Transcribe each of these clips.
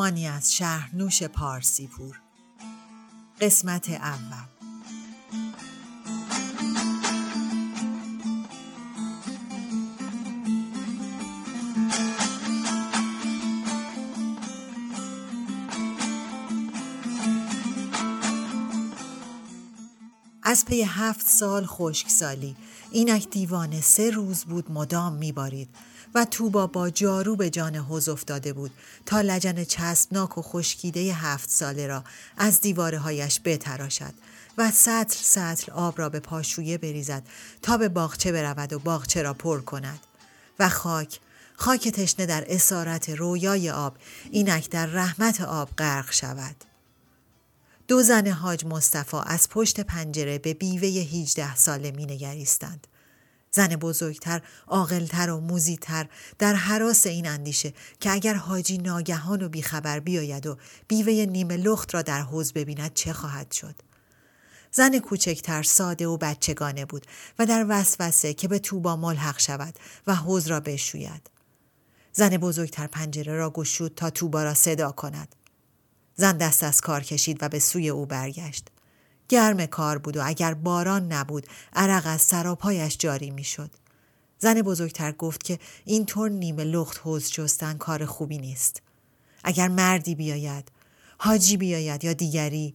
رومانی از شهر نوش پارسی پور قسمت اول. از پی هفت سال خشکسالی. اینک دیوانه سه روز بود مدام میبارید. و توبا با جارو به جان حوز افتاده بود تا لجن چسبناک و خشکیده هفت ساله را از دیواره هایش بتراشد و سطل سطل آب را به پاشویه بریزد تا به باغچه برود و باغچه را پر کند و خاک خاک تشنه در اسارت رویای آب اینک در رحمت آب غرق شود دو زن حاج مصطفی از پشت پنجره به بیوه 18 ساله می نگریستند. زن بزرگتر، عاقلتر و موزیتر در حراس این اندیشه که اگر حاجی ناگهان و بیخبر بیاید و بیوه نیمه لخت را در حوز ببیند چه خواهد شد؟ زن کوچکتر ساده و بچگانه بود و در وسوسه که به توبا ملحق شود و حوز را بشوید. زن بزرگتر پنجره را گشود تا توبا را صدا کند. زن دست از کار کشید و به سوی او برگشت. گرم کار بود و اگر باران نبود عرق از سراپایش جاری می‌شد. زن بزرگتر گفت که اینطور نیمه لخت حوز جستن کار خوبی نیست. اگر مردی بیاید، حاجی بیاید یا دیگری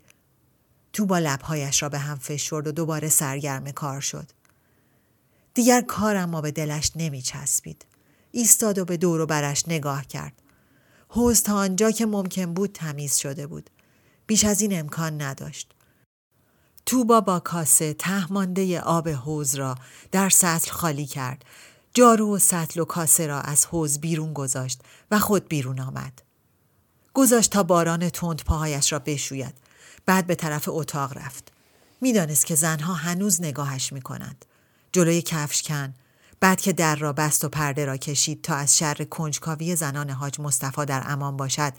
تو با لبهایش را به هم فشرد و دوباره سرگرم کار شد. دیگر کار اما به دلش نمی چسبید. ایستاد و به دور و برش نگاه کرد. حوز تا آنجا که ممکن بود تمیز شده بود. بیش از این امکان نداشت. توبا با کاسه تهمانده آب حوز را در سطل خالی کرد. جارو و سطل و کاسه را از حوز بیرون گذاشت و خود بیرون آمد. گذاشت تا باران تند پاهایش را بشوید. بعد به طرف اتاق رفت. می‌دانست که زنها هنوز نگاهش می کند. جلوی کفشکن، بعد که در را بست و پرده را کشید تا از شر کنجکاوی زنان حاج مصطفی در امان باشد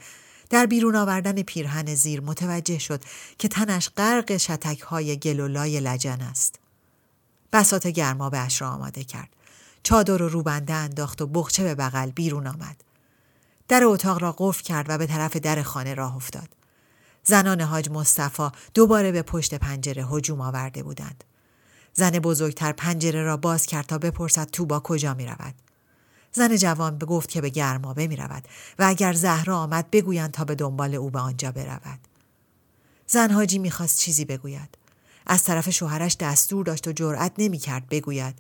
در بیرون آوردن پیرهن زیر متوجه شد که تنش غرق شتک های گلولای لجن است. بسات گرمابهاش را آماده کرد. چادر و روبنده انداخت و بخچه به بغل بیرون آمد. در اتاق را قفل کرد و به طرف در خانه راه افتاد. زنان حاج مصطفی دوباره به پشت پنجره هجوم آورده بودند. زن بزرگتر پنجره را باز کرد تا بپرسد تو با کجا می رود. زن جوان به گفت که به گرمابه می رود و اگر زهرا آمد بگویند تا به دنبال او به آنجا برود. زن حاجی می‌خواست چیزی بگوید. از طرف شوهرش دستور داشت و جرأت نمی کرد بگوید.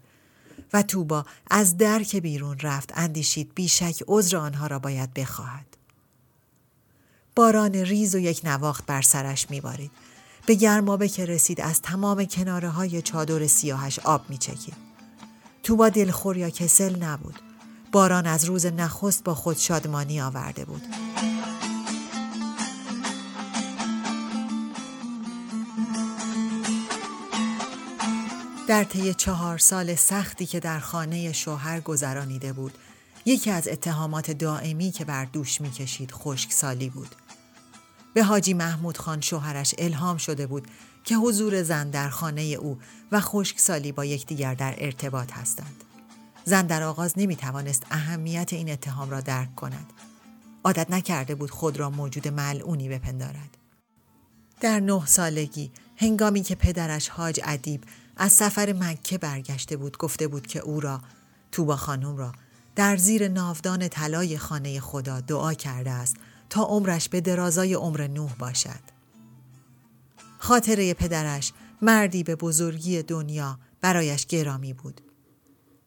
و توبا از در که بیرون رفت اندیشید بیشک عذر آنها را باید بخواهد. باران ریز و یک نواخت بر سرش میبارید به گرمابه که رسید از تمام کناره های چادر سیاهش آب می چکید. تو با دلخور یا کسل نبود. باران از روز نخست با خود شادمانی آورده بود. در طی چهار سال سختی که در خانه شوهر گذرانیده بود یکی از اتهامات دائمی که بر دوش می‌کشید خشکسالی بود به حاجی محمود خان شوهرش الهام شده بود که حضور زن در خانه او و خشکسالی با یکدیگر در ارتباط هستند. زن در آغاز نمی توانست اهمیت این اتهام را درک کند. عادت نکرده بود خود را موجود ملعونی بپندارد. در نه سالگی هنگامی که پدرش حاج ادیب از سفر مکه برگشته بود گفته بود که او را توبا خانم را در زیر ناودان طلای خانه خدا دعا کرده است تا عمرش به درازای عمر نوح باشد. خاطره پدرش مردی به بزرگی دنیا برایش گرامی بود.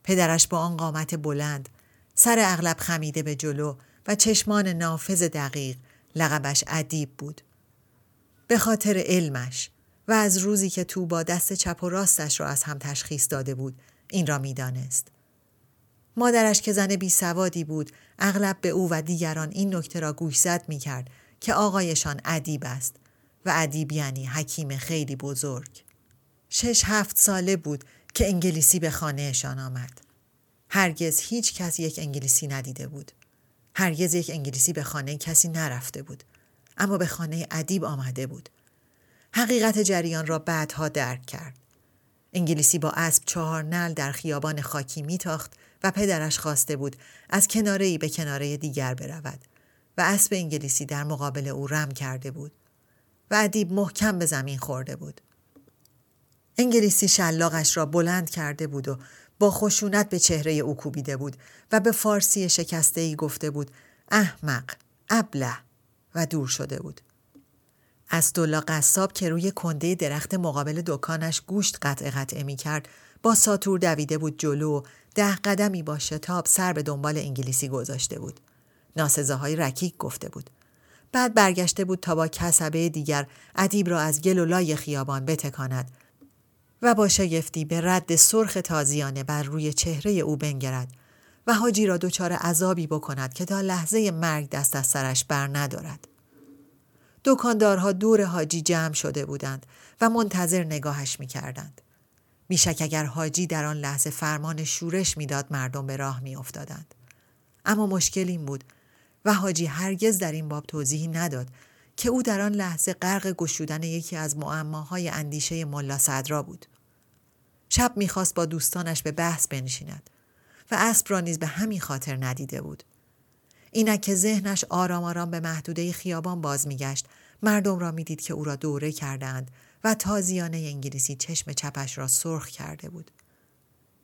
پدرش با آن قامت بلند، سر اغلب خمیده به جلو و چشمان نافذ دقیق لقبش ادیب بود. به خاطر علمش و از روزی که تو با دست چپ و راستش را از هم تشخیص داده بود این را می‌دانست. مادرش که زن بی سوادی بود اغلب به او و دیگران این نکته را گوشزد می کرد که آقایشان ادیب است و ادیب یعنی حکیم خیلی بزرگ. شش هفت ساله بود که انگلیسی به خانهشان آمد. هرگز هیچ کس یک انگلیسی ندیده بود. هرگز یک انگلیسی به خانه کسی نرفته بود. اما به خانه ادیب آمده بود. حقیقت جریان را بعدها درک کرد. انگلیسی با اسب چهار نل در خیابان خاکی میتاخت و پدرش خواسته بود از کناره ای به کناره دیگر برود و اسب انگلیسی در مقابل او رم کرده بود و ادیب محکم به زمین خورده بود. انگلیسی شلاقش را بلند کرده بود و با خشونت به چهره او کوبیده بود و به فارسی شکسته ای گفته بود احمق ابله و دور شده بود. از دولا قصاب که روی کنده درخت مقابل دکانش گوشت قطع قطعه می کرد با ساتور دویده بود جلو ده قدمی با شتاب سر به دنبال انگلیسی گذاشته بود. ناسزاهای رکیک گفته بود. بعد برگشته بود تا با کسبه دیگر ادیب را از گل و لای خیابان بتکاند و با شگفتی به رد سرخ تازیانه بر روی چهره او بنگرد و حاجی را دچار عذابی بکند که تا لحظه مرگ دست از سرش بر ندارد. دکاندارها دور حاجی جمع شده بودند و منتظر نگاهش می کردند. بیشک اگر حاجی در آن لحظه فرمان شورش می‌داد مردم به راه می افتادند. اما مشکل این بود و حاجی هرگز در این باب توضیحی نداد که او در آن لحظه غرق گشودن یکی از معماهای اندیشه ملا صدرا بود. شب می‌خواست با دوستانش به بحث بنشیند و اسب را نیز به همین خاطر ندیده بود. اینک که ذهنش آرام آرام به محدوده خیابان باز میگشت مردم را می‌دید که او را دوره کردند و تازیانه انگلیسی چشم چپش را سرخ کرده بود.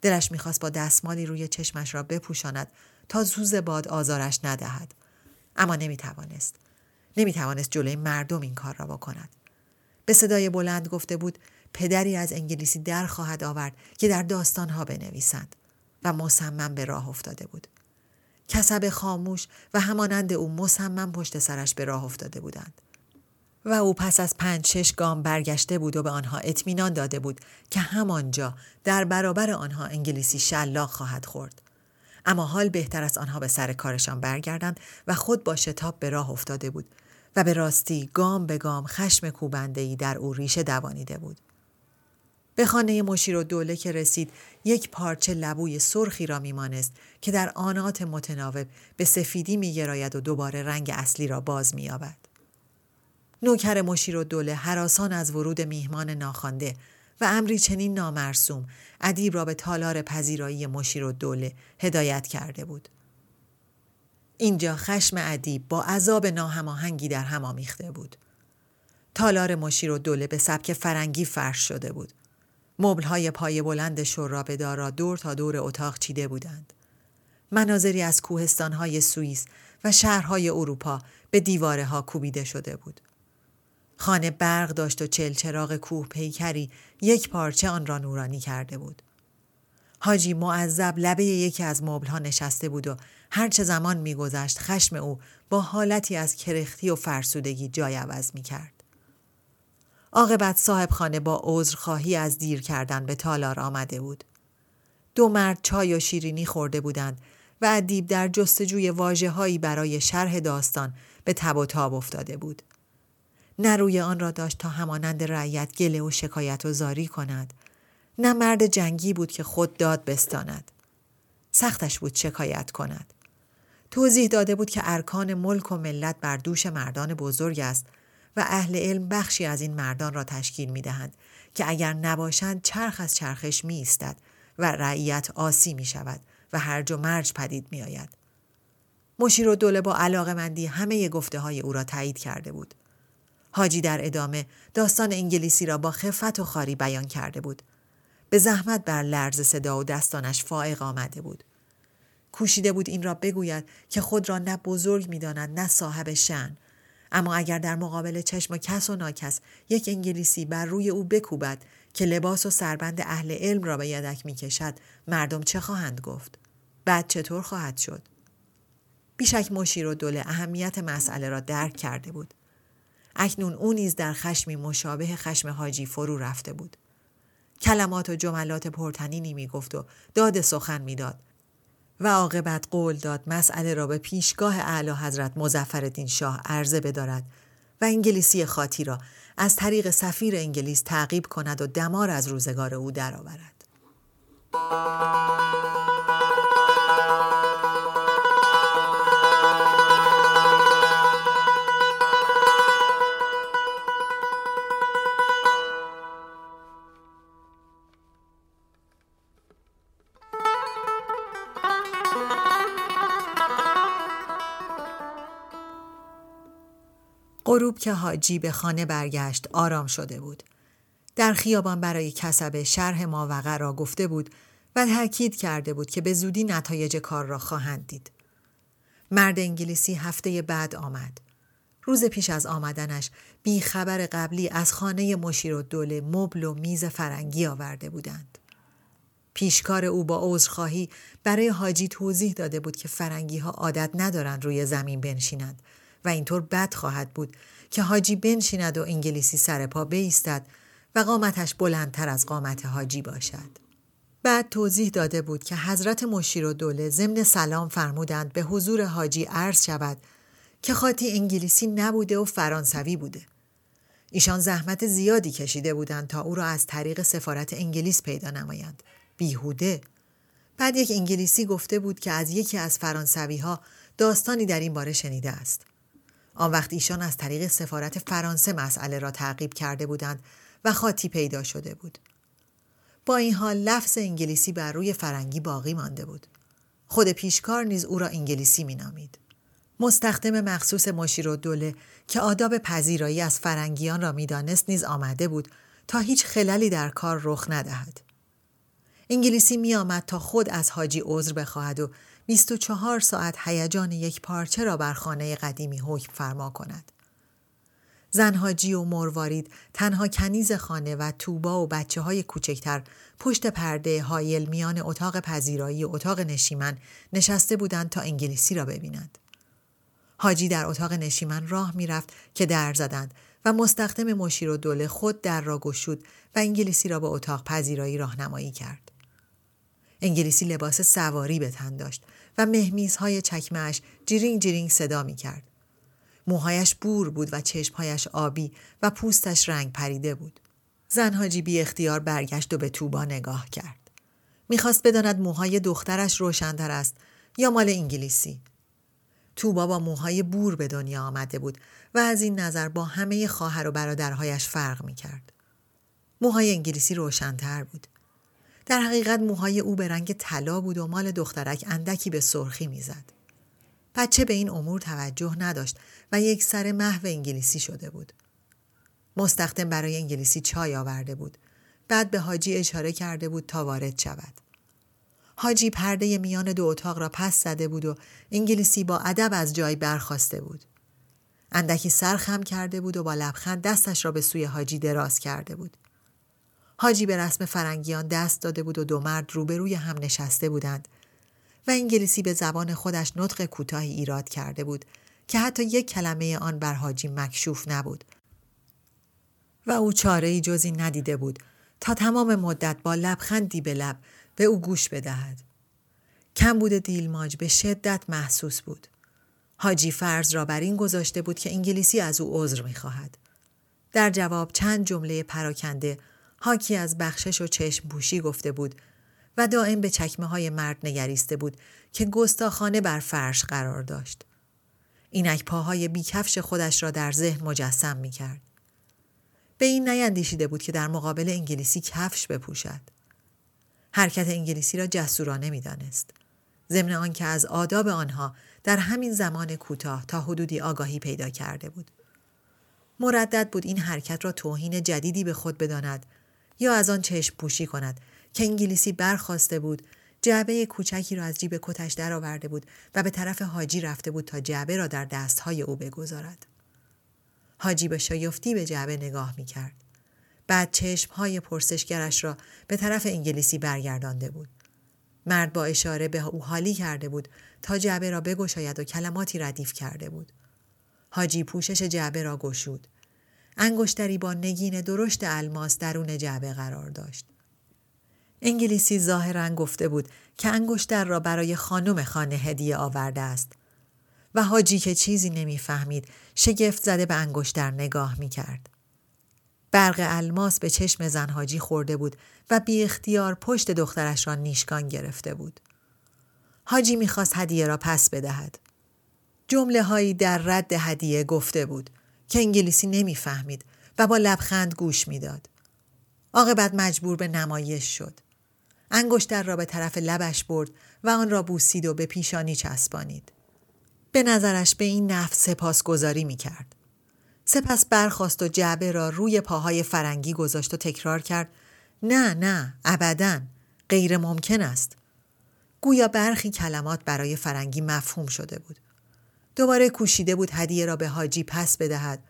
دلش می‌خواست با دستمالی روی چشمش را بپوشاند تا زوز باد آزارش ندهد. اما نمی‌توانست. نمی‌توانست جلوی مردم این کار را بکند. به صدای بلند گفته بود پدری از انگلیسی در خواهد آورد که در داستانها بنویسند و مصمم به راه افتاده بود. کسب خاموش و همانند او مصمم پشت سرش به راه افتاده بودند. و او پس از پنج شش گام برگشته بود و به آنها اطمینان داده بود که همانجا در برابر آنها انگلیسی شلاق خواهد خورد. اما حال بهتر از آنها به سر کارشان برگردند و خود با شتاب به راه افتاده بود و به راستی گام به گام خشم کوبندهی در او ریشه دوانیده بود. به خانه مشیر و دوله که رسید یک پارچه لبوی سرخی را میمانست که در آنات متناوب به سفیدی میگراید و دوباره رنگ اصلی را باز مییابد نوکر مشیر و دوله حراسان از ورود میهمان ناخوانده و امری چنین نامرسوم ادیب را به تالار پذیرایی مشیر و دوله هدایت کرده بود اینجا خشم ادیب با عذاب ناهماهنگی در هم آمیخته بود تالار مشیر و دوله به سبک فرنگی فرش شده بود های پای بلند شرابدار را دور تا دور اتاق چیده بودند. مناظری از های سوئیس و شهرهای اروپا به دیواره ها کوبیده شده بود. خانه برق داشت و چلچراغ کوه پیکری یک پارچه آن را نورانی کرده بود. حاجی معذب لبه یکی از ها نشسته بود و هرچه زمان میگذشت خشم او با حالتی از کرختی و فرسودگی جای عوض می کرد. عاقبت صاحب خانه با عذرخواهی از دیر کردن به تالار آمده بود. دو مرد چای و شیرینی خورده بودند و ادیب در جستجوی واجه برای شرح داستان به تب و تاب افتاده بود. نه روی آن را داشت تا همانند رعیت گله و شکایت و زاری کند. نه مرد جنگی بود که خود داد بستاند. سختش بود شکایت کند. توضیح داده بود که ارکان ملک و ملت بر دوش مردان بزرگ است و اهل علم بخشی از این مردان را تشکیل می دهند که اگر نباشند چرخ از چرخش می ایستد و رعیت آسی می شود و هرج و مرج پدید می آید. مشیر و دوله با علاقه مندی همه گفته های او را تایید کرده بود. حاجی در ادامه داستان انگلیسی را با خفت و خاری بیان کرده بود. به زحمت بر لرز صدا و دستانش فائق آمده بود. کوشیده بود این را بگوید که خود را نه بزرگ می‌داند نه صاحب شن اما اگر در مقابل چشم کس و ناکس یک انگلیسی بر روی او بکوبد که لباس و سربند اهل علم را به یدک می کشد مردم چه خواهند گفت؟ بعد چطور خواهد شد؟ بیشک مشیر و دوله اهمیت مسئله را درک کرده بود. اکنون او نیز در خشمی مشابه خشم حاجی فرو رفته بود. کلمات و جملات پرتنینی می گفت و داد سخن می‌داد و عاقبت قول داد مسئله را به پیشگاه اعلی حضرت مزفردین شاه عرضه بدارد و انگلیسی خاطی را از طریق سفیر انگلیس تعقیب کند و دمار از روزگار او درآورد. غروب که حاجی به خانه برگشت آرام شده بود. در خیابان برای کسب شرح ماوقع را گفته بود و تاکید کرده بود که به زودی نتایج کار را خواهند دید. مرد انگلیسی هفته بعد آمد. روز پیش از آمدنش بی خبر قبلی از خانه مشیر و دوله مبل و میز فرنگی آورده بودند. پیشکار او با عذرخواهی برای حاجی توضیح داده بود که فرنگی ها عادت ندارند روی زمین بنشینند و اینطور بد خواهد بود که حاجی بنشیند و انگلیسی سر پا بیستد و قامتش بلندتر از قامت حاجی باشد. بعد توضیح داده بود که حضرت مشیر و دوله ضمن سلام فرمودند به حضور حاجی عرض شود که خاطی انگلیسی نبوده و فرانسوی بوده. ایشان زحمت زیادی کشیده بودند تا او را از طریق سفارت انگلیس پیدا نمایند. بیهوده. بعد یک انگلیسی گفته بود که از یکی از فرانسوی ها داستانی در این باره شنیده است. آن وقت ایشان از طریق سفارت فرانسه مسئله را تعقیب کرده بودند و خاطی پیدا شده بود. با این حال لفظ انگلیسی بر روی فرنگی باقی مانده بود. خود پیشکار نیز او را انگلیسی مینامید. مستخدم مخصوص مشیر و دوله که آداب پذیرایی از فرنگیان را می‌دانست نیز آمده بود تا هیچ خللی در کار رخ ندهد. انگلیسی می آمد تا خود از حاجی عذر بخواهد و 24 ساعت هیجان یک پارچه را بر خانه قدیمی حکم فرما کند. زن حاجی و مروارید تنها کنیز خانه و توبا و بچه های کوچکتر پشت پرده هایل میان اتاق پذیرایی و اتاق نشیمن نشسته بودند تا انگلیسی را ببینند. حاجی در اتاق نشیمن راه می‌رفت که در زدند و مستخدم مشیر و دوله خود در را گشود و انگلیسی را به اتاق پذیرایی راهنمایی کرد. انگلیسی لباس سواری به تن داشت و مهمیزهای چکمهش جیرینگ جیرینگ صدا می کرد. موهایش بور بود و چشمهایش آبی و پوستش رنگ پریده بود. زن حاجی بی اختیار برگشت و به طوبا نگاه کرد. می‌خواست بداند موهای دخترش روشنتر است یا مال انگلیسی. طوبا با موهای بور به دنیا آمده بود و از این نظر با همه خواهر و برادرهایش فرق می کرد. موهای انگلیسی روشنتر بود. در حقیقت موهای او به رنگ طلا بود و مال دخترک اندکی به سرخی می‌زد. بچه به این امور توجه نداشت و یک سر محو انگلیسی شده بود. مستخدم برای انگلیسی چای آورده بود. بعد به حاجی اشاره کرده بود تا وارد شود. حاجی پرده میان دو اتاق را پس زده بود و انگلیسی با ادب از جای برخواسته بود. اندکی سر خم کرده بود و با لبخند دستش را به سوی حاجی دراز کرده بود. حاجی به رسم فرنگیان دست داده بود و دو مرد روبروی هم نشسته بودند و انگلیسی به زبان خودش نطق کوتاهی ایراد کرده بود که حتی یک کلمه آن بر حاجی مکشوف نبود و او چاره ای جزی ندیده بود تا تمام مدت با لبخندی به لب به او گوش بدهد. کم بود دیلماج به شدت محسوس بود. حاجی فرض را بر این گذاشته بود که انگلیسی از او عذر می‌خواهد. در جواب چند جمله پراکنده حاکی از بخشش و چشم بوشی گفته بود و دائم به چکمه های مرد نگریسته بود که گستاخانه بر فرش قرار داشت. اینک پاهای بیکفش خودش را در ذهن مجسم می کرد. به این نیندیشیده بود که در مقابل انگلیسی کفش بپوشد. حرکت انگلیسی را جسورانه می دانست. ضمن آنکه از آداب آنها در همین زمان کوتاه تا حدودی آگاهی پیدا کرده بود. مردد بود این حرکت را توهین جدیدی به خود بداند یا از آن چشم پوشی کند که انگلیسی برخواسته بود جعبه کوچکی را از جیب کتش درآورده بود و به طرف حاجی رفته بود تا جعبه را در دستهای او بگذارد. حاجی به شایفتی به جعبه نگاه می کرد. بعد چشم های پرسشگرش را به طرف انگلیسی برگردانده بود. مرد با اشاره به او حالی کرده بود تا جعبه را بگشاید و کلماتی ردیف کرده بود. حاجی پوشش جعبه را گشود. انگشتری با نگین درشت الماس درون جعبه قرار داشت. انگلیسی ظاهرا گفته بود که انگشتر را برای خانم خانه هدیه آورده است و حاجی که چیزی نمی‌فهمید شگفت زده به انگشتر نگاه می کرد. برق الماس به چشم زن حاجی خورده بود و بی اختیار پشت دخترش را نیشگان گرفته بود. حاجی می‌خواست هدیه را پس بدهد. جمله هایی در رد هدیه گفته بود که انگلیسی نمی‌فهمید و با لبخند گوش می‌داد. عاقبت مجبور به نمایش شد. انگشتر را به طرف لبش برد و آن را بوسید و به پیشانی چسبانید. به نظرش به این نفس سپاسگزاری می کرد. سپس برخواست و جعبه را روی پاهای فرنگی گذاشت و تکرار کرد نه نه ابدا غیر ممکن است. گویا برخی کلمات برای فرنگی مفهوم شده بود. دوباره کوشیده بود هدیه را به حاجی پس بدهد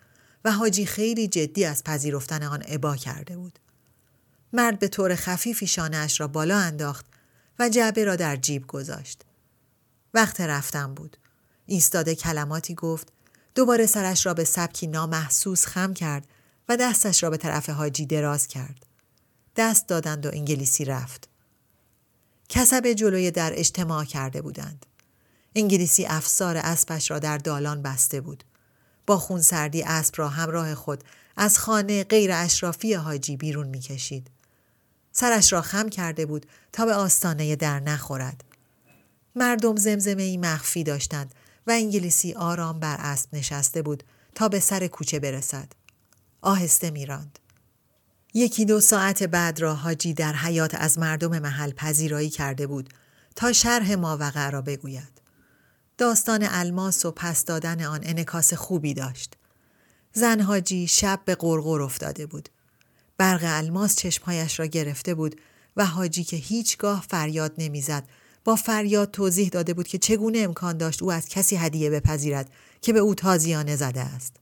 و حاجی خیلی جدی از پذیرفتن آن عبا کرده بود. مرد به طور خفیفی شانهاش را بالا انداخت و جعبه را در جیب گذاشت. وقت رفتن بود. ایستاده کلماتی گفت دوباره سرش را به سبکی نامحسوس خم کرد و دستش را به طرف حاجی دراز کرد. دست دادند و انگلیسی رفت. کسب جلوی در اجتماع کرده بودند. انگلیسی افسار اسبش را در دالان بسته بود. با خون سردی اسب را همراه خود از خانه غیر اشرافی حاجی بیرون می‌کشید. سرش را خم کرده بود تا به آستانه در نخورد. مردم زمزمه ای مخفی داشتند و انگلیسی آرام بر اسب نشسته بود تا به سر کوچه برسد. آهسته میراند. یکی دو ساعت بعد را حاجی در حیات از مردم محل پذیرایی کرده بود تا شرح ماوقع را بگوید. داستان الماس و پس دادن آن انکاس خوبی داشت. زن حاجی شب به قرقر افتاده بود. برق الماس چشمهایش را گرفته بود و حاجی که هیچگاه فریاد نمی‌زد با فریاد توضیح داده بود که چگونه امکان داشت او از کسی هدیه بپذیرد که به او تازیانه زده است.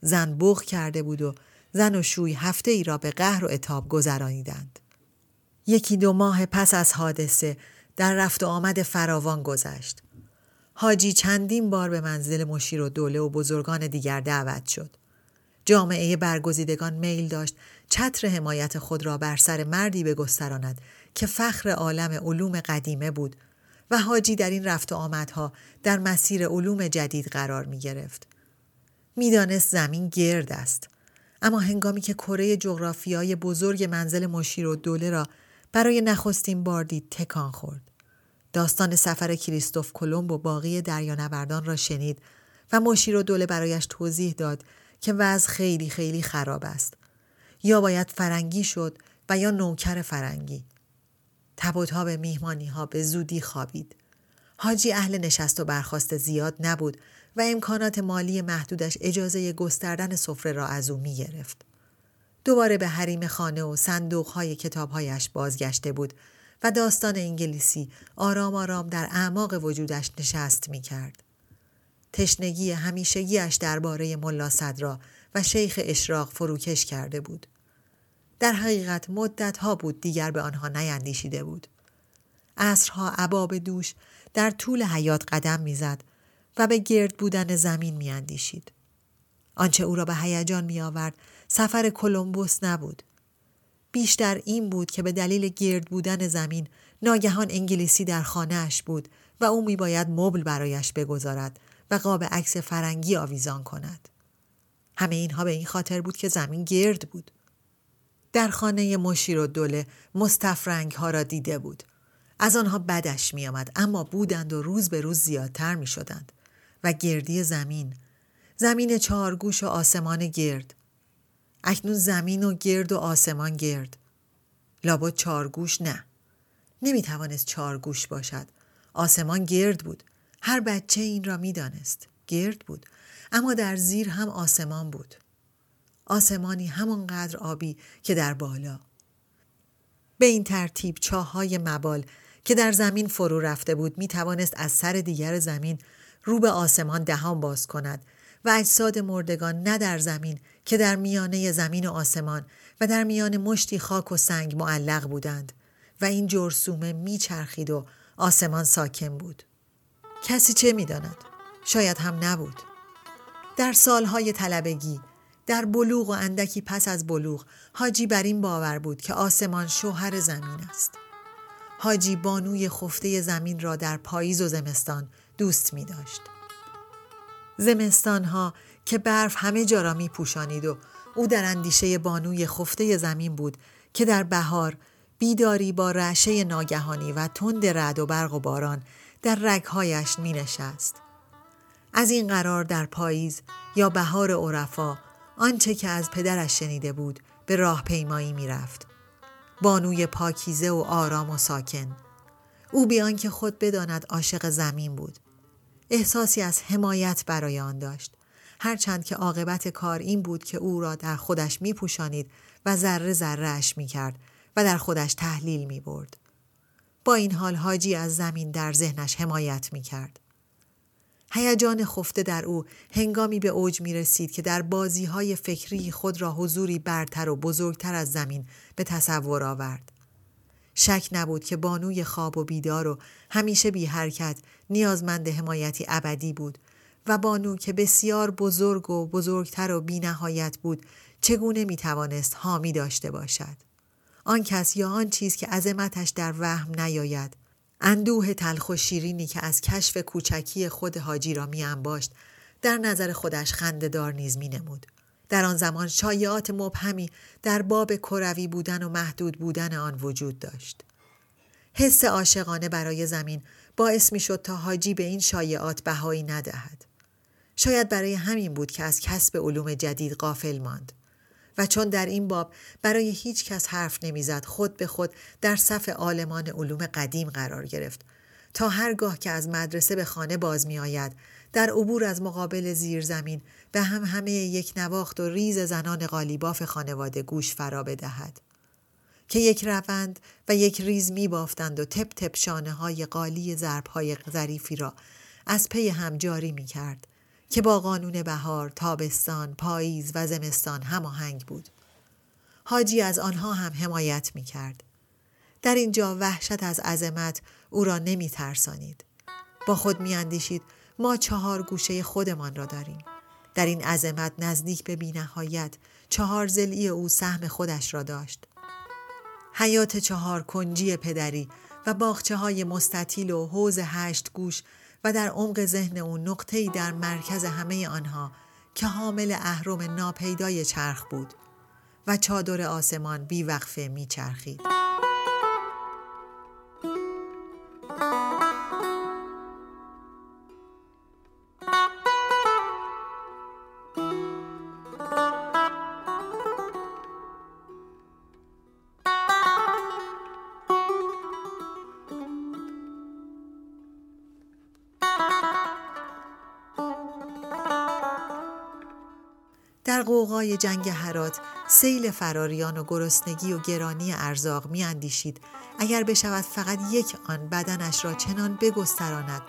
زن بغ کرده بود و زن و شوی هفته ای را به قهر و اتاب گذرانیدند. یکی دو ماه پس از حادثه در رفت و آمد فراوان گذشت. حاجی چندین بار به منزل مشیر و دوله و بزرگان دیگر دعوت شد. جامعه برگزیدگان میل داشت چتر حمایت خود را بر سر مردی بگستراند که فخر عالم علوم قدیمه بود و حاجی در این رفت و آمدها در مسیر علوم جدید قرار می گرفت. می‌دانست زمین گرد است اما هنگامی که کره جغرافیای بزرگ منزل مشیر و دوله را برای نخستین بار دید تکان خورد. داستان سفر کریستوف کلمب و باقی دریانوردان را شنید و مشیر و دوله برایش توضیح داد که وضع خیلی خیلی خراب است. یا باید فرنگی شد و یا نوکر فرنگی. تبوتها به میهمانی ها به زودی خوابید. حاجی اهل نشست و برخواست زیاد نبود و امکانات مالی محدودش اجازه گستردن سفره را از او می گرفت. دوباره به حریم خانه و صندوق های کتاب هایش بازگشته بود و داستان انگلیسی آرام آرام در اعماق وجودش نشست می کرد. تشنگی همیشگیش درباره ملا صدرا و شیخ اشراق فروکش کرده بود. در حقیقت مدت ها بود دیگر به آنها نیندیشیده بود. عصرها عباب دوش در طول حیات قدم می‌زد و به گرد بودن زمین میاندیشید. آنچه او را به هیجان می آورد سفر کلمبوس نبود. بیشتر این بود که به دلیل گرد بودن زمین ناگهان انگلیسی در خانهاش بود و او می باید مبل برایش بگذارد و قاب عکس فرنگی آویزان کند. همه اینها به این خاطر بود که زمین گرد بود. در خانه مشیر و دوله مستفرنگ ها را دیده بود. از آنها بدش می آمد اما بودند و روز به روز زیادتر می شدند و گردی زمین زمین چهارگوش و آسمان گرد اکنون زمین و گرد و آسمان گرد. لابد چهارگوش نه. نمی توانست چهارگوش باشد. آسمان گرد بود. هر بچه این را می دانست. گرد بود. اما در زیر هم آسمان بود. آسمانی همانقدر آبی که در بالا. به این ترتیب چاه های مبال که در زمین فرو رفته بود می توانست از سر دیگر زمین رو به آسمان دهان باز کند و اجساد مردگان نه در زمین که در میانه زمین و آسمان و در میان مشتی خاک و سنگ معلق بودند و این جرسومه میچرخید و آسمان ساکن بود. کسی چه می‌داند؟ شاید هم نبود. در سالهای طلبگی در بلوغ و اندکی پس از بلوغ حاجی بر این باور بود که آسمان شوهر زمین است. حاجی بانوی خفته زمین را در پاییز و زمستان دوست می داشت. زمستان ها که برف همه جا را می پوشانید و او در اندیشه بانوی خفته زمین بود که در بهار بیداری با رعشه ناگهانی و تند رد و برق و باران در رگهایش می نشست. از این قرار در پاییز یا بهار عرفا آنچه که از پدرش شنیده بود به راه پیمایی می رفت. بانوی پاکیزه و آرام و ساکن. او بیان که خود بداند عاشق زمین بود. احساسی از حمایت برای آن داشت. هرچند که عاقبت کار این بود که او را در خودش می پوشانید و ذره ذره اش می کرد و در خودش تحلیل می برد. با این حال حاجی از زمین در ذهنش حمایت می کرد. هیجان خفته در او هنگامی به اوج می رسید که در بازی های فکری خود را حضوری برتر و بزرگتر از زمین به تصور آورد. شک نبود که بانوی خواب و بیدار و همیشه بی حرکت نیازمند حمایتی ابدی بود و بانو که بسیار بزرگ و بزرگتر و بی نهایت بود چگونه می توانست حامی داشته باشد. آن کس یا آن چیز که عظمتش در وهم نیاید اندوه تلخ و شیرینی که از کشف کوچکی خود حاجی را می انباشت در نظر خودش خندهدار نیز می نمود. در آن زمان شایعات مبهمی در باب کروی بودن و محدود بودن آن وجود داشت. حس عاشقانه برای زمین باعث می شد تا حاجی به این شایعات بهایی ندهد. شاید برای همین بود که از کسب علوم جدید قافل ماند. و چون در این باب برای هیچ کس حرف نمی‌زد خود به خود در صف عالمان علوم قدیم قرار گرفت تا هرگاه که از مدرسه به خانه باز می آید در عبور از مقابل زیر زمین به همهمه یک نواخت و ریز زنان قالیباف خانواده گوش فرا بدهد. که یک روند و یک ریز می بافتند و تپ تپ شانه های قالی ضرب های ظریفی را از پی هم جاری می کرد که با قانون بهار، تابستان، پاییز و زمستان هماهنگ بود. حاجی از آنها هم حمایت می کرد. در اینجا وحشت از عظمت او را نمی ترسانید. با خود می اندیشید ما چهار گوشه خودمان را داریم. در این عظمت نزدیک به بینهایت چهار زلی او سهم خودش را داشت. حیات چهار کنجی پدری و باخچه های مستطیل و حوز هشت گوش و در عمق ذهن او نقطه‌ای در مرکز همه آنها که حامل اهرم ناپیدای چرخ بود و چادر آسمان بیوقفه میچرخید. قوقای جنگ هرات سیل فراریان و گرسنگی و گرانی ارزاق می اندیشید اگر بشود فقط یک آن بدنش را چنان بگستراند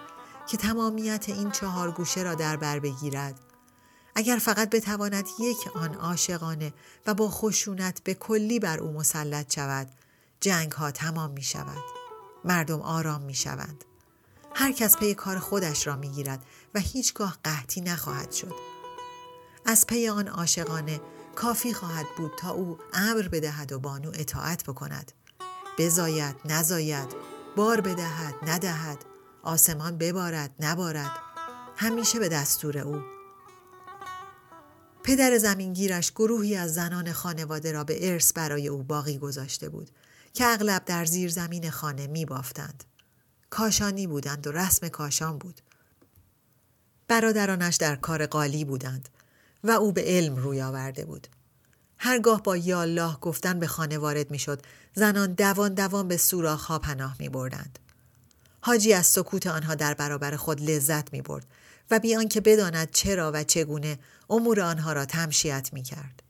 که تمامیت این چهار گوشه را در بر بگیرد. اگر فقط بتواند یک آن عاشقانه و با خشونت به کلی بر او مسلط شود جنگ ها تمام می شود مردم آرام می شوند هر کس پی کار خودش را می گیرد و هیچگاه قحطی نخواهد شد. از پی آن عاشقانه کافی خواهد بود تا او امر بدهد و بانو اطاعت بکند بزاید نزاید بار بدهد ندهد آسمان ببارد نبارد همیشه به دستور او پدر زمینگیرش گروهی از زنان خانواده را به ارث برای او باقی گذاشته بود که اغلب در زیر زمین خانه می بافتند. کاشانی بودند و رسم کاشان بود. برادرانش در کار قالی بودند و او به علم روی آورده بود. هرگاه با یا الله گفتن به خانه وارد می شد زنان دوان دوان به سوراخ ها پناه می بردند. حاجی از سکوت آنها در برابر خود لذت می برد و بیان که بداند چرا و چگونه امور آنها را تمشیت می کرد.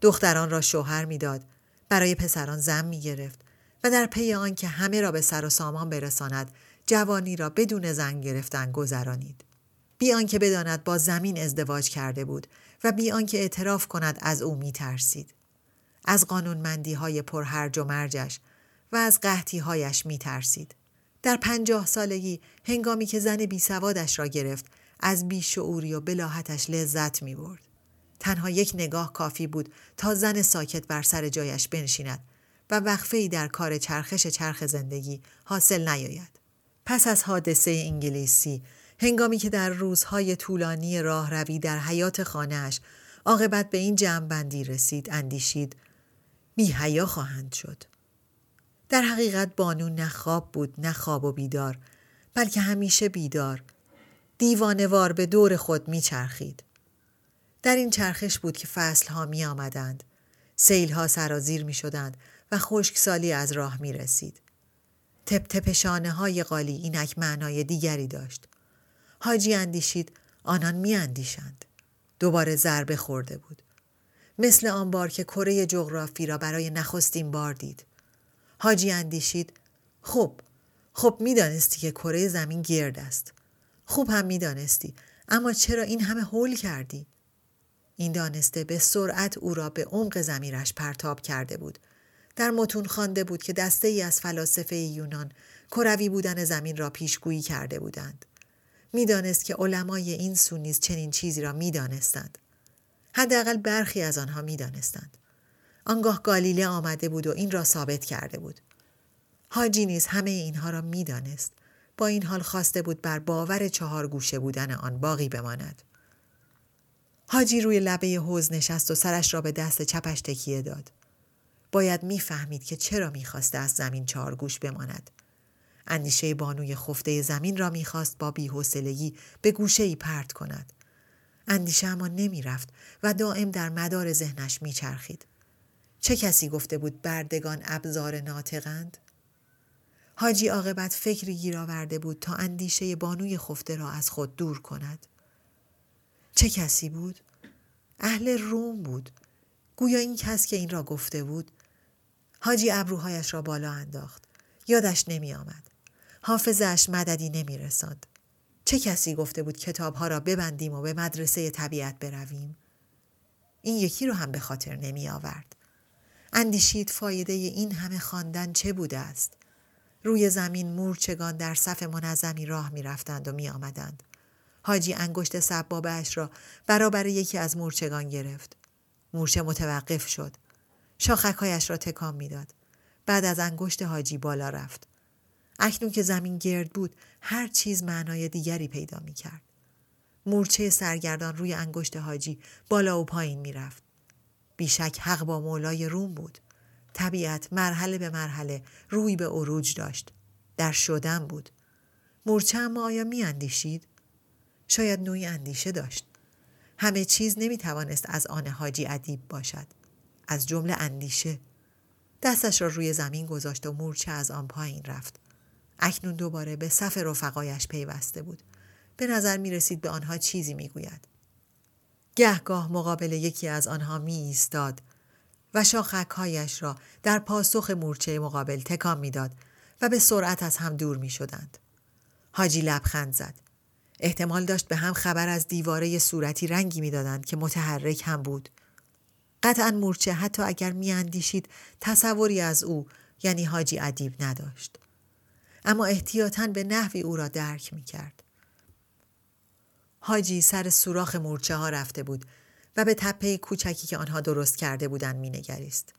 دختران را شوهر می‌داد برای پسران زن می گرفت و در پی آن که همه را به سر و سامان برساند جوانی را بدون زن گرفتن گذرانید. بی آنکه بداند با زمین ازدواج کرده بود و بی آنکه اعتراف کند از او می ترسید. از قانونمندی های پرهرج و مرجش و از قحطی هایش می ترسید. در پنجاه سالگی هنگامی که زن بی سوادش را گرفت از بیشعوری و بلاحتش لذت می برد. تنها یک نگاه کافی بود تا زن ساکت بر سر جایش بنشیند و وقفه ای در کار چرخش چرخ زندگی حاصل نیاید. پس از حادثه انگلیسی هنگامی که در روزهای طولانی راه روی در حیات خانهاش عاقبت به این جمع رسید اندیشید بی حیا خواهند شد. در حقیقت بانو نه خواب بود نه خواب و بیدار بلکه همیشه بیدار دیوانوار به دور خود میچرخید. در این چرخش بود که فصل ها می آمدند. سیل ها سرازیر می شدند و خشکسالی از راه می رسید. تپ تپ شانه های قالی اینک معنای دیگری داشت. حاجی اندیشید آنان می اندیشند. دوباره ضربه خورده بود. مثل آن بار که کره جغرافی را برای نخستین بار دید. حاجی اندیشید خب خب می‌دانستی که کره زمین گرد است. خوب هم می‌دانستی اما چرا این همه هول کردی؟ این دانسته به سرعت او را به عمق زمیرش پرتاب کرده بود. در متون خوانده بود که دسته ای از فلاسفه یونان کروی بودن زمین را پیشگویی کرده بودند. می‌دانست که علمای این سو نیز چنین چیزی را می‌دانستند. حداقل برخی از آنها می‌دانستند. آنگاه گالیله آمده بود و این را ثابت کرده بود. حاجی نیز همه اینها را می‌دانست. با این حال خواسته بود بر باور چهار گوشه بودن آن باقی بماند. حاجی روی لبه حوز نشست و سرش را به دست چپش تکیه داد. باید می‌فهمید که چرا می‌خواسته از زمین چهار گوش بماند. اندیشه بانوی خفته زمین را می‌خواست با بیحوصلگی به گوشه ای پرت کند. اندیشه اما نمی‌رفت و دائم در مدار ذهنش میچرخید. چه کسی گفته بود بردگان ابزار ناطقند؟ حاجی عاقبت فکری گیر آورده بود تا اندیشه بانوی خفته را از خود دور کند. چه کسی بود؟ اهل روم بود. گویا این کس که این را گفته بود حاجی ابروهایش را بالا انداخت. یادش نمی آمد. حافظش مددی نمی رسند. چه کسی گفته بود کتابها را ببندیم و به مدرسه طبیعت برویم؟ این یکی رو هم به خاطر نمی آورد. اندیشید فایده این همه خواندن چه بوده است؟ روی زمین مورچگان در صف منظمی راه می رفتند و می آمدند. حاجی انگشت سبابش را برابر یکی از مورچگان گرفت. مورچه متوقف شد. شاخکهایش را تکان می‌داد. بعد از انگشت حاجی بالا رفت. اکنون که زمین گرد بود هر چیز معنای دیگری پیدا می کرد. مورچه سرگردان روی انگشت حاجی بالا و پایین می رفت. بیشک حق با مولای روم بود. طبیعت مرحله به مرحله روی به عروج داشت. در شدن بود. مورچه اما آیا می اندیشید؟ شاید نوعی اندیشه داشت. همه چیز نمی توانست از آن حاجی ادیب باشد. از جمله اندیشه. دستش را روی زمین گذاشت و مورچه از آن پایین رفت. اکنون دوباره به صف رفقایش پیوسته بود. به نظر می رسید به آنها چیزی می گوید. گهگاه مقابل یکی از آنها می ایستاد و شاخکهایش را در پاسخ مورچه مقابل تکان می‌داد و به سرعت از هم دور می شدند. حاجی لبخند زد. احتمال داشت به هم خبر از دیواره صورتی رنگی می‌دادند که متحرک هم بود. قطعا مورچه حتی اگر میاندیشید تصوری از او یعنی حاجی ادیب نداشت. اما احتیاطاً به نحوی او را درک می کرد. حاجی سر سوراخ مورچه ها رفته بود و به تپه کوچکی که آنها درست کرده بودند مینگریست.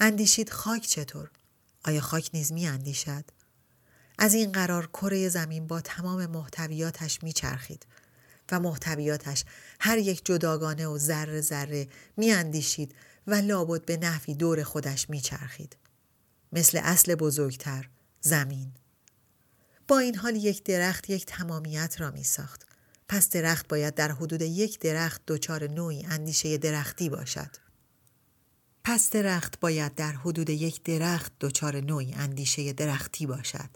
اندیشید خاک چطور؟ آیا خاک نیز می اندیشد؟ از این قرار کره زمین با تمام محتویاتش میچرخید و محتویاتش هر یک جداگانه و ذره ذره میاندیشید و لابد به نحوی دور خودش میچرخید مثل اصل بزرگتر زمین با این حال یک درخت یک تمامیت را می ساخت. پس درخت باید در حدود یک درخت دچار نوعی اندیشه درختی باشد. پس درخت باید در حدود یک درخت دچار نوعی اندیشه درختی باشد.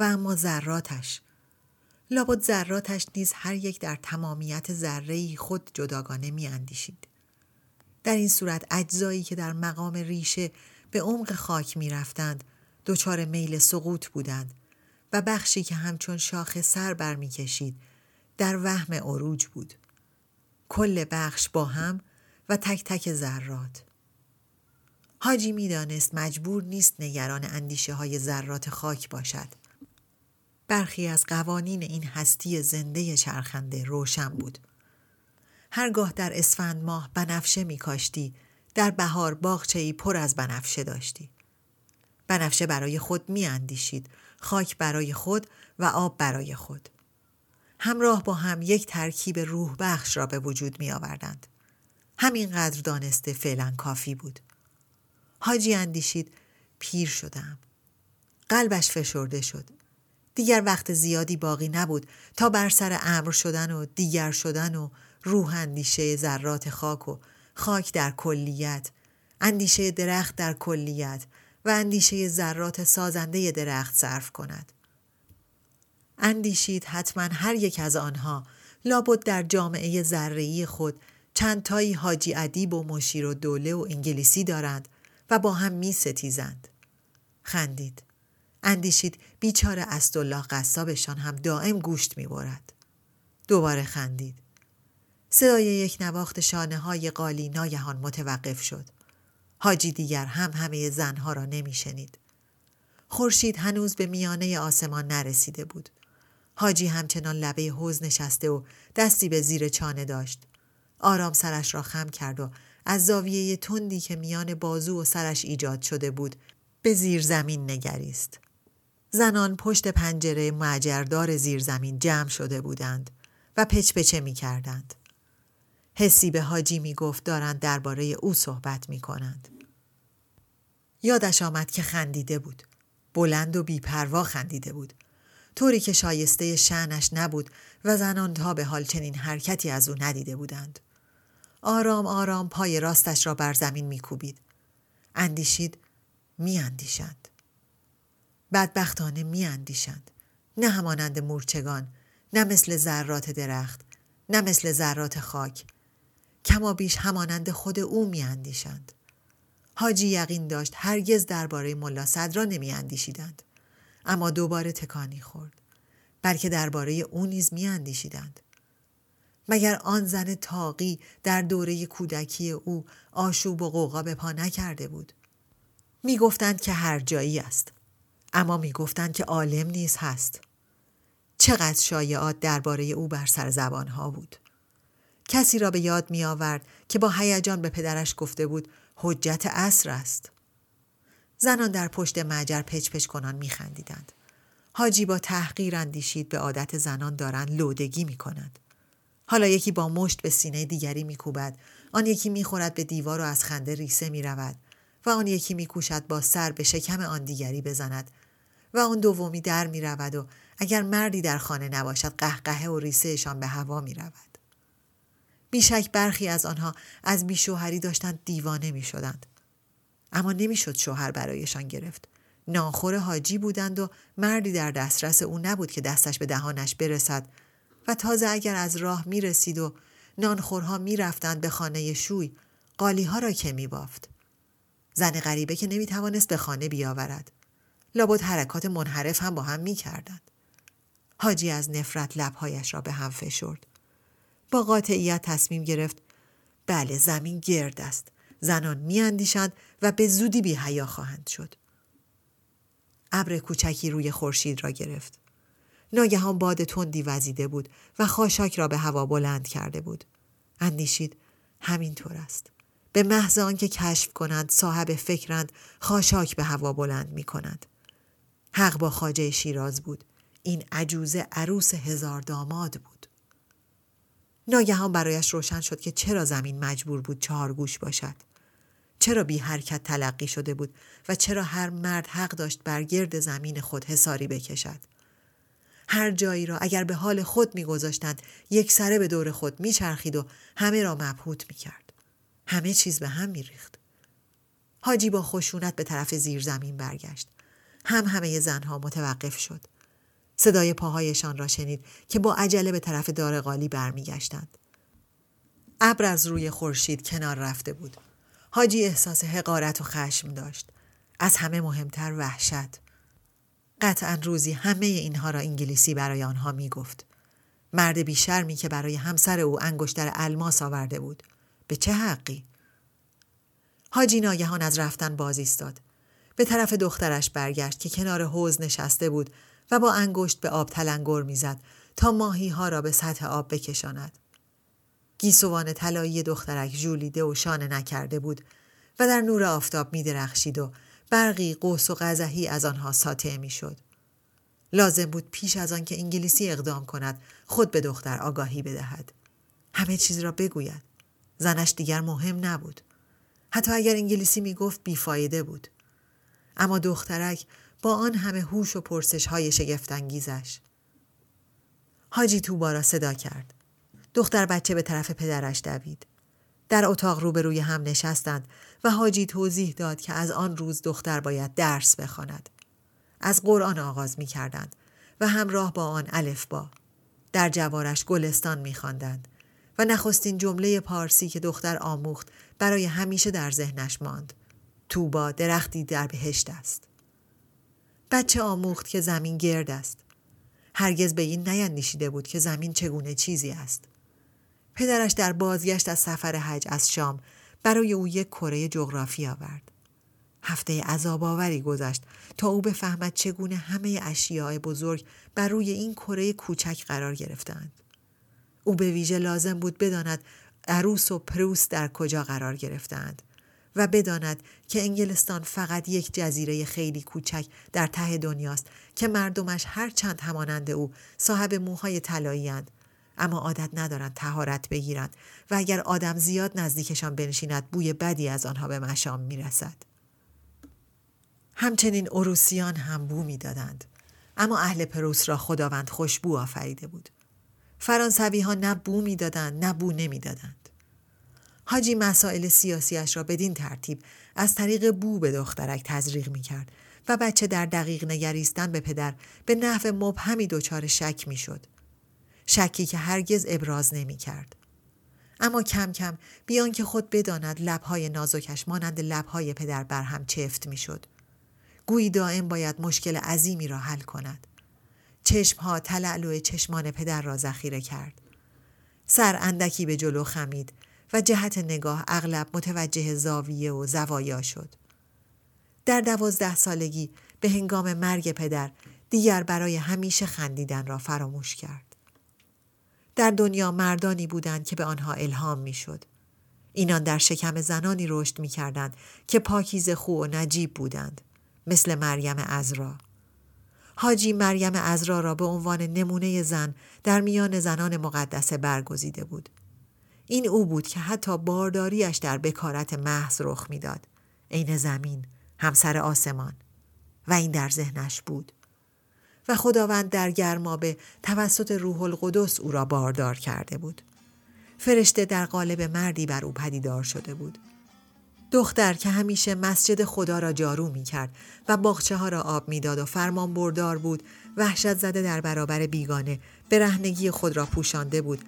و اما ذراتش لابد ذراتش نیز هر یک در تمامیت ذره خود جداگانه می اندیشید. در این صورت اجزایی که در مقام ریشه به عمق خاک می رفتند دچار میل سقوط بودند و بخشی که همچون شاخ سر بر می کشید در وهم عروج بود. کل بخش با هم و تک تک ذرات. حاجی می‌دانست مجبور نیست نگران اندیشه های ذرات خاک باشد. برخی از قوانین این هستی زنده چرخنده روشن بود. هرگاه در اسفند ماه بنفشه می کاشتی در بهار باغچه‌ای پر از بنفشه داشتی. بنفشه برای خود می اندیشید، خاک برای خود و آب برای خود. همراه با هم یک ترکیب روح بخش را به وجود می آوردند. همینقدر دانسته فعلا کافی بود. حاجی اندیشید پیر شدم. قلبش فشرده شد. دیگر وقت زیادی باقی نبود تا بر سر امر شدن و دیگر شدن و روح اندیشه ذرات خاک و خاک در کلیت اندیشه درخت در کلیت و اندیشه ذرات سازنده درخت صرف کند. اندیشید حتما هر یک از آنها لابد در جامعه ذره‌ای خود چند تایی حاجی ادیب و مشیر و دوله و انگلیسی دارند و با هم می ستیزند. خندید. اندیشید بیچاره استالله قصابشان هم دائم گوشت می برد. دوباره خندید. صدای یک نواخت شانه های قالی ناگهان متوقف شد. حاجی دیگر هم همه زنها را نمی شنید. خورشید هنوز به میانه آسمان نرسیده بود. حاجی همچنان لبه حوز نشسته و دستی به زیر چانه داشت. آرام سرش را خم کرد و از زاویه تندی که میان بازو و سرش ایجاد شده بود به زیر زمین نگریست. زنان پشت پنجره معجردار زیر زمین جمع شده بودند و پچپچه می کردند. حسی به حاجی می گفت دارند درباره او صحبت می کنند. یادش آمد که خندیده بود. بلند و بیپروا خندیده بود. طوری که شایسته شعنش نبود و زنان تا به حال چنین حرکتی از او ندیده بودند. آرام آرام پای راستش را بر زمین میکوبید. اندیشید می اندیشند. بدبختانه می اندیشند. نه همانند مورچگان، نه مثل ذرات درخت، نه مثل ذرات خاک. کما بیش همانند خود او می اندیشند. حاجی یقین داشت هرگز درباره ملا صدرا نمی اندیشیدند. اما دوباره تکانی خورد. بلکه درباره او نیز می اندیشیدند. مگر آن زن تاقی در دوره کودکی او آشوب و قوقا به پا نکرده بود می گفتند که هر جایی است اما می گفتند که عالم نیز هست چقدر شایعات درباره او بر سر زبانها بود کسی را به یاد می آورد که با هیجان به پدرش گفته بود حجت اصر است. زنان در پشت مجر پچ پچ کنان می خندیدند. حاجی با تحقیر اندیشید به عادت زنان دارند لودگی می کند. حالا یکی با مشت به سینه دیگری میکوبد. آن یکی می‌خورد به دیوار و از خنده ریسه می‌رود. و آن یکی میکوشد با سر به شکم آن دیگری بزند. و آن دومی در می‌رود و اگر مردی در خانه نباشد قهقهه و ریسهشان به هوا می‌رود. بیشک برخی از آنها از بیشوهری داشتند دیوانه می‌شدند اما نمی‌شد شوهر برایشان گرفت ناخور حاجی بودند و مردی در دسترس او نبود که دستش به دهانش برسد و تازه اگر از راه می رسید و نانخورها می رفتند به خانه شوی قالی ها را که می بافت. زن غریبه که نمی توانست به خانه بیاورد. لابد حرکات منحرف هم با هم می کردند. حاجی از نفرت لبهایش را به هم فشرد. با قاطعیت تصمیم گرفت بله زمین گرد است. زنان میاندیشند و به زودی بی حیا خواهند شد. ابر کوچکی روی خورشید را گرفت. ناگهان باد تندی وزیده بود و خاشاک را به هوا بلند کرده بود. اندیشید همینطور است. به محض آنکه کشف کنند صاحب فکرند خاشاک به هوا بلند می کند. حق با خاجه شیراز بود. این عجوزه عروس هزار داماد بود. ناگهان برایش روشن شد که چرا زمین مجبور بود چهار گوش باشد. چرا بی حرکت تلقی شده بود و چرا هر مرد حق داشت بر گرد زمین خود حساری بکشد. هر جایی را اگر به حال خود میگذاشتند یک سره به دور خود میچرخید و همه را مبهوت می‌کرد همه چیز به هم میریخت حاجی با خشونت به طرف زیر زمین برگشت هم همه زنها متوقف شد صدای پاهایشان را شنید که با عجله به طرف دار قالی برمیگشتند. ابر از روی خورشید کنار رفته بود. حاجی احساس حقارت و خشم داشت. از همه مهمتر وحشت. قطعا روزی همه اینها را انگلیسی برای آنها می گفت. مرد بیشرمی که برای همسر او انگشتر الماس آورده بود. به چه حقی؟ حاجی ناگهان از رفتن باز ایستاد به طرف دخترش برگشت که کنار حوز نشسته بود و با انگشت به آب تلنگر می‌زد تا ماهی ها را به سطح آب بکشاند. گیسوان طلایی دخترک ژولیده و شانه نکرده بود و در نور آفتاب می درخشید و برقی قوس و غذهی از آنها ساطع می شد. لازم بود پیش از آن که انگلیسی اقدام کند خود به دختر آگاهی بدهد. همه چیز را بگوید. زنش دیگر مهم نبود. حتی اگر انگلیسی می گفت بیفایده بود. اما دخترک با آن همه هوش و پرسش های شگفتانگیزش حاجی توبا را صدا کرد. دختر بچه به طرف پدرش دوید. در اتاق روبروی هم نشستند و حاجی توضیح داد که از آن روز دختر باید درس بخواند. از قرآن آغاز می کردند و همراه با آن الف با. در جوارش گلستان می خواندند و نخستین جمله پارسی که دختر آموخت برای همیشه در ذهنش ماند. توبا درختی در بهشت است. بچه آموخت که زمین گرد است. هرگز به این نیندیشیده بود که زمین چگونه چیزی است. پدرش در بازگشت از سفر حج از شام برای او یک کره جغرافی آورد. هفته عذاب آوری گذشت تا او بفهمد چگونه همه اشیاء بزرگ بر روی این کره کوچک قرار گرفتند. او به ویژه لازم بود بداند عروس و پروس در کجا قرار گرفتند و بداند که انگلستان فقط یک جزیره خیلی کوچک در ته دنیاست که مردمش هر چند همانند او صاحب موهای طلایی اما عادت ندارند تهارت بگیرند و اگر آدم زیاد نزدیکشان بنشیند بوی بدی از آنها به مشام می‌رسد. همچنین اروسیان هم بو می‌دادند. اما اهل پروس را خداوند خوشبو آفریده بود. فرانسوی ها نه بو می‌دادند نه بو نمی‌دادند. حاجی مسائل سیاسیش را بدین ترتیب از طریق بو به دخترک تزریق می کرد و بچه در دقیق نگریستن به پدر به نحو مبهمی دچار شک می شد. شکی که هرگز ابراز نمی کرد. اما کم کم بیان که خود بداند لبهای نازکش مانند لبهای پدر بر هم چفت می شد. گویی دائم باید مشکل عظیمی را حل کند. چشمها تلعلو چشمان پدر را ذخیره کرد. سر اندکی به جلو خمید و جهت نگاه اغلب متوجه زاویه و زوایا شد. در دوازده سالگی به هنگام مرگ پدر دیگر برای همیشه خندیدن را فراموش کرد. در دنیا مردانی بودند که به آنها الهام می‌شد. اینان در شکم زنانی رشد می کردند که پاکیز خو و نجیب بودند مثل مریم ازرا. حاجی مریم ازرا را به عنوان نمونه زن در میان زنان مقدسه برگزیده بود. این او بود که حتی بارداریش در بکارت محض رخ می‌داد. عین زمین همسر آسمان. و این در ذهنش بود. و خداوند در گرمابه توسط روح القدس او را باردار کرده بود. فرشته در قالب مردی بر او پدیدار شده بود. دختر که همیشه مسجد خدا را جارو می کرد و باغچه ها را آب می‌داد و فرمان بردار بود وحشت زده در برابر بیگانه برهنگی خود را پوشانده بود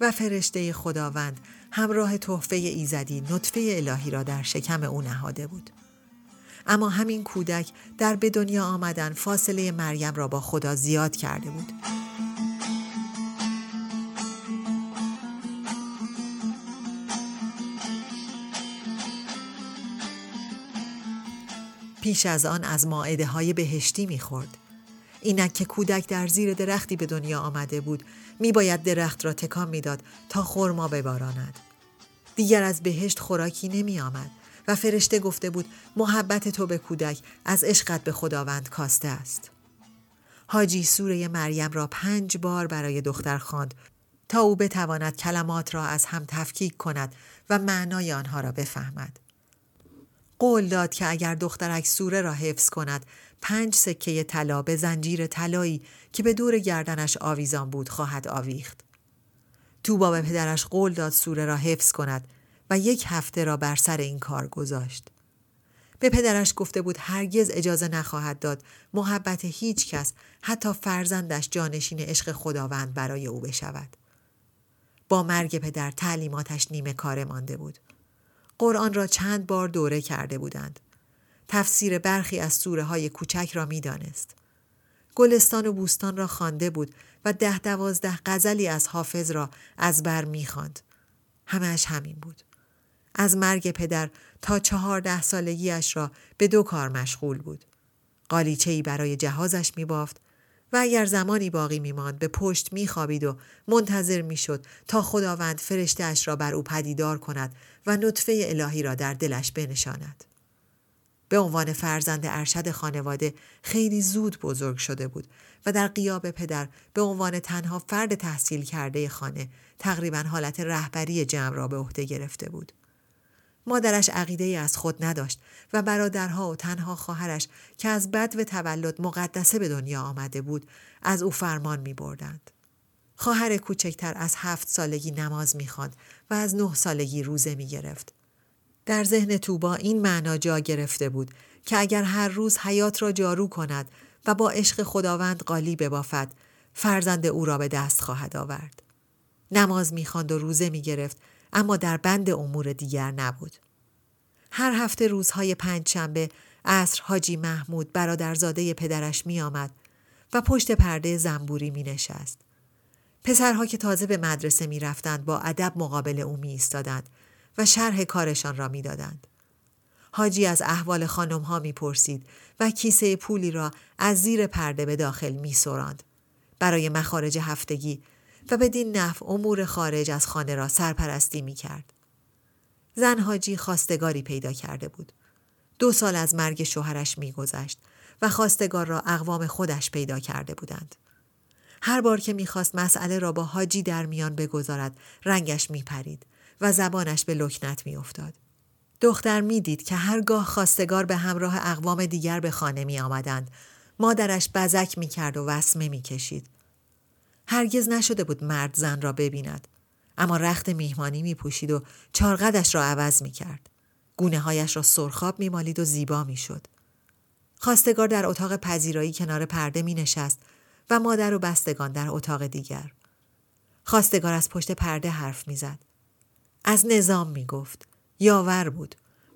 و فرشته خداوند همراه تحفه ایزدی نطفه الهی را در شکم او نهاده بود. اما همین کودک در به دنیا آمدن فاصله مریم را با خدا زیاد کرده بود. پیش از آن از ماعده های بهشتی می‌خورد. اینک کودک در زیر درختی به دنیا آمده بود می باید درخت را تکان می‌داد تا خرما بباراند. دیگر از بهشت خوراکی نمی آمد و فرشته گفته بود محبت تو به کودک از عشقت به خداوند کاسته است. حاجی سوره مریم را پنج بار برای دختر خواند تا او بتواند کلمات را از هم تفکیک کند و معنای آنها را بفهمد. قول داد که اگر دخترک سوره را حفظ کند پنج سکه طلا به زنجیر طلایی که به دور گردنش آویزان بود خواهد آویخت. توبا به پدرش قول داد سوره را حفظ کند و یک هفته را بر سر این کار گذاشت. به پدرش گفته بود هرگز اجازه نخواهد داد محبت هیچ کس حتی فرزندش جانشین عشق خداوند برای او بشود. با مرگ پدر تعلیماتش نیمه کار مانده بود. قرآن را چند بار دوره کرده بودند. تفسیر برخی از سوره های کوچک را می دانست. گلستان و بوستان را خوانده بود و ده دوازده غزلی از حافظ را از بر می‌خواند. همش همین بود. از مرگ پدر تا چهارده سالگیش را به دو کار مشغول بود. قالیچه ای برای جهازش می بافت و اگر زمانی باقی می ماند به پشت می خوابید و منتظر می شد تا خداوند فرشتهاش را بر او پدیدار کند و نطفه الهی را در دلش بنشاند. به عنوان فرزند ارشد خانواده خیلی زود بزرگ شده بود و در قیاب پدر به عنوان تنها فرد تحصیل کرده خانه تقریبا حالت رهبری جمع را به عهده گرفته بود. مادرش عقیده از خود نداشت و برادرها و تنها خواهرش که از بد و تولد مقدسه به دنیا آمده بود از او فرمان می بردند. خواهر کوچکتر از هفت سالگی نماز می‌خواند و از نه سالگی روزه می گرفت. در ذهن توبا این معنا جا گرفته بود که اگر هر روز حیات را جارو کند و با عشق خداوند قالی ببافد فرزند او را به دست خواهد آورد. نماز می‌خواند و روزه می‌گرفت اما در بند امور دیگر نبود. هر هفته روزهای پنج شنبه عصر حاجی محمود برادرزاده پدرش می آمد و پشت پرده زنبوری می نشست. پسرها که تازه به مدرسه می رفتند با ادب مقابل او می ایستادند و شرح کارشان را می دادند. حاجی از احوال خانم ها می پرسید و کیسه پولی را از زیر پرده به داخل می سراند. برای مخارج هفتگی و بدین نحو امور خارج از خانه را سرپرستی می کرد. زن حاجی خواستگاری پیدا کرده بود. دو سال از مرگ شوهرش میگذشت و خواستگار را اقوام خودش پیدا کرده بودند. هر بار که می‌خواست مسئله را با حاجی در میان بگذارد رنگش میپرید و زبانش به لکنت میافتاد. دختر می‌دید که هرگاه خواستگار به همراه اقوام دیگر به خانه می آمدند. مادرش بزک می کرد و وسمه می کشید. هرگز نشده بود مرد زن را ببیند. اما رخت میهمانی می پوشید و چارقدش را عوض می کرد. گونه هایش را سرخاب می مالید و زیبا می شد. خواستگار در اتاق پذیرایی کنار پرده می نشست و مادر و بستگان در اتاق دیگر. خواستگار از پشت پرده حرف می‌زد. از نظام می گفت. یاور بود.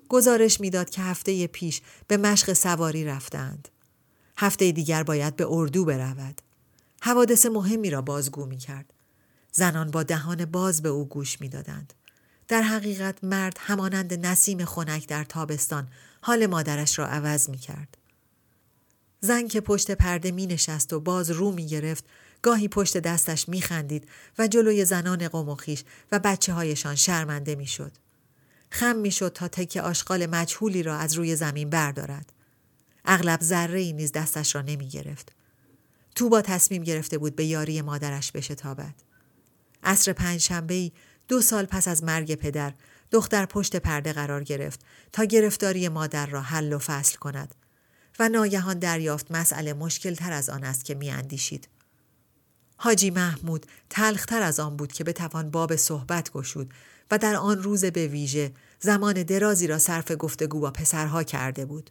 گزارش می‌داد که هفته پیش به مشق سواری رفتند. هفته دیگر باید به اردو برود. حوادث مهمی را بازگو می کرد. زنان با دهان باز به او گوش می‌دادند. در حقیقت مرد همانند نسیم خنک در تابستان حال مادرش را عوض می کرد. زن که پشت پرده می نشست و باز رو می گرفت گاهی پشت دستش می خندید و جلوی زنان قوم و خیش و بچه هایشان شرمنده می شد. خم می شد تا تکه آشغال مجهولی را از روی زمین بردارد. اغلب ذره ای نیز دستش را نمی گرفت. تو با تصمیم گرفته بود به یاری مادرش بشتابد. عصر پنجشنبه دو سال پس از مرگ پدر دختر پشت پرده قرار گرفت تا گرفتاری مادر را حل و فصل کند و ناگهان دریافت مسئله مشکل تر از آن است که میاندیشید. حاجی محمود تلختر از آن بود که بتوان باب صحبت گشود و در آن روز به ویژه زمان درازی را صرف گفتگو با پسرها کرده بود.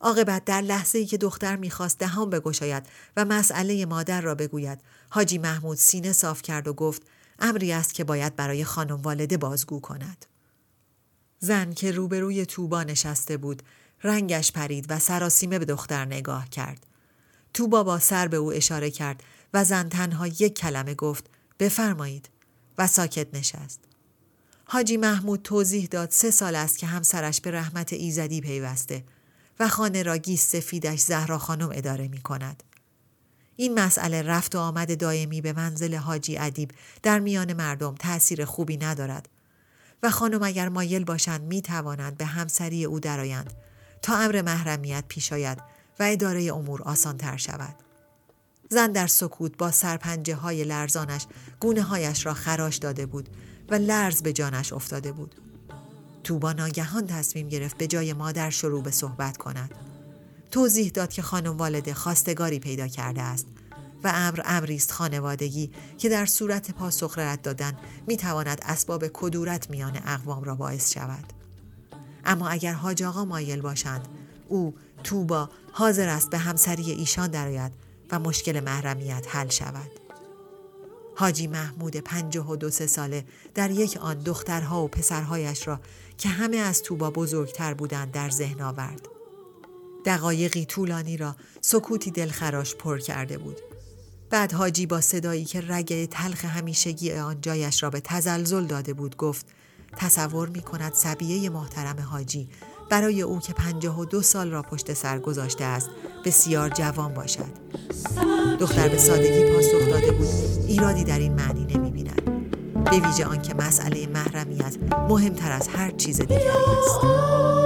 عاقبت در لحظه ای که دختر می‌خواست دهان بگشاید و مسئله مادر را بگوید حاجی محمود سینه صاف کرد و گفت امری است که باید برای خانم والده بازگو کند. زن که روبروی توبا نشسته بود رنگش پرید و سراسیمه به دختر نگاه کرد. توبا با سر به او اشاره کرد و زن تنها یک کلمه گفت بفرمایید و ساکت نشست. حاجی محمود توضیح داد سه سال است که همسرش به رحمت ایزدی پیوسته و خانه را گیس سفیدش زهرا خانم اداره می کند. این مسئله رفت و آمد دائمی به منزل حاجی ادیب در میان مردم تأثیر خوبی ندارد و خانم اگر مایل باشند می توانند به همسری او درآیند تا امر محرمیت پیش آید و اداره امور آسان تر شود. زن در سکوت با سرپنجه های لرزانش گونه هایش را خراش داده بود و لرز به جانش افتاده بود. توبا ناگهان تصمیم گرفت به جای مادر شروع به صحبت کند. توضیح داد که خانم والده خواستگاری پیدا کرده است و امر امری است خانوادگی که در صورت پاسخ رد دادن می تواند اسباب کدورت میان اقوام را باعث شود. اما اگر حاج آقا مایل باشند او توبا حاضر است به همسری ایشان درآید و مشکل محرمیت حل شود. حاجی محمود پنجاه و دو سه ساله در یک آن دخترها و پسرهایش را که همه از توبا بزرگتر بودند در ذهن آورد. دقایقی طولانی را سکوتی دلخراش پر کرده بود. بعد حاجی با صدایی که رگ تلخ همیشگی آن جایش را به تزلزل داده بود گفت تصور می کند سبیه محترم حاجی برای او که پنجاه و دو سال را پشت سر گذاشته است بسیار جوان باشد. دختر به سادگی پاسخ داده بود ایرادی در این معنی نمی بیند به ویژه آنکه مسئله محرمیت مهمتر از هر چیز دیگری است.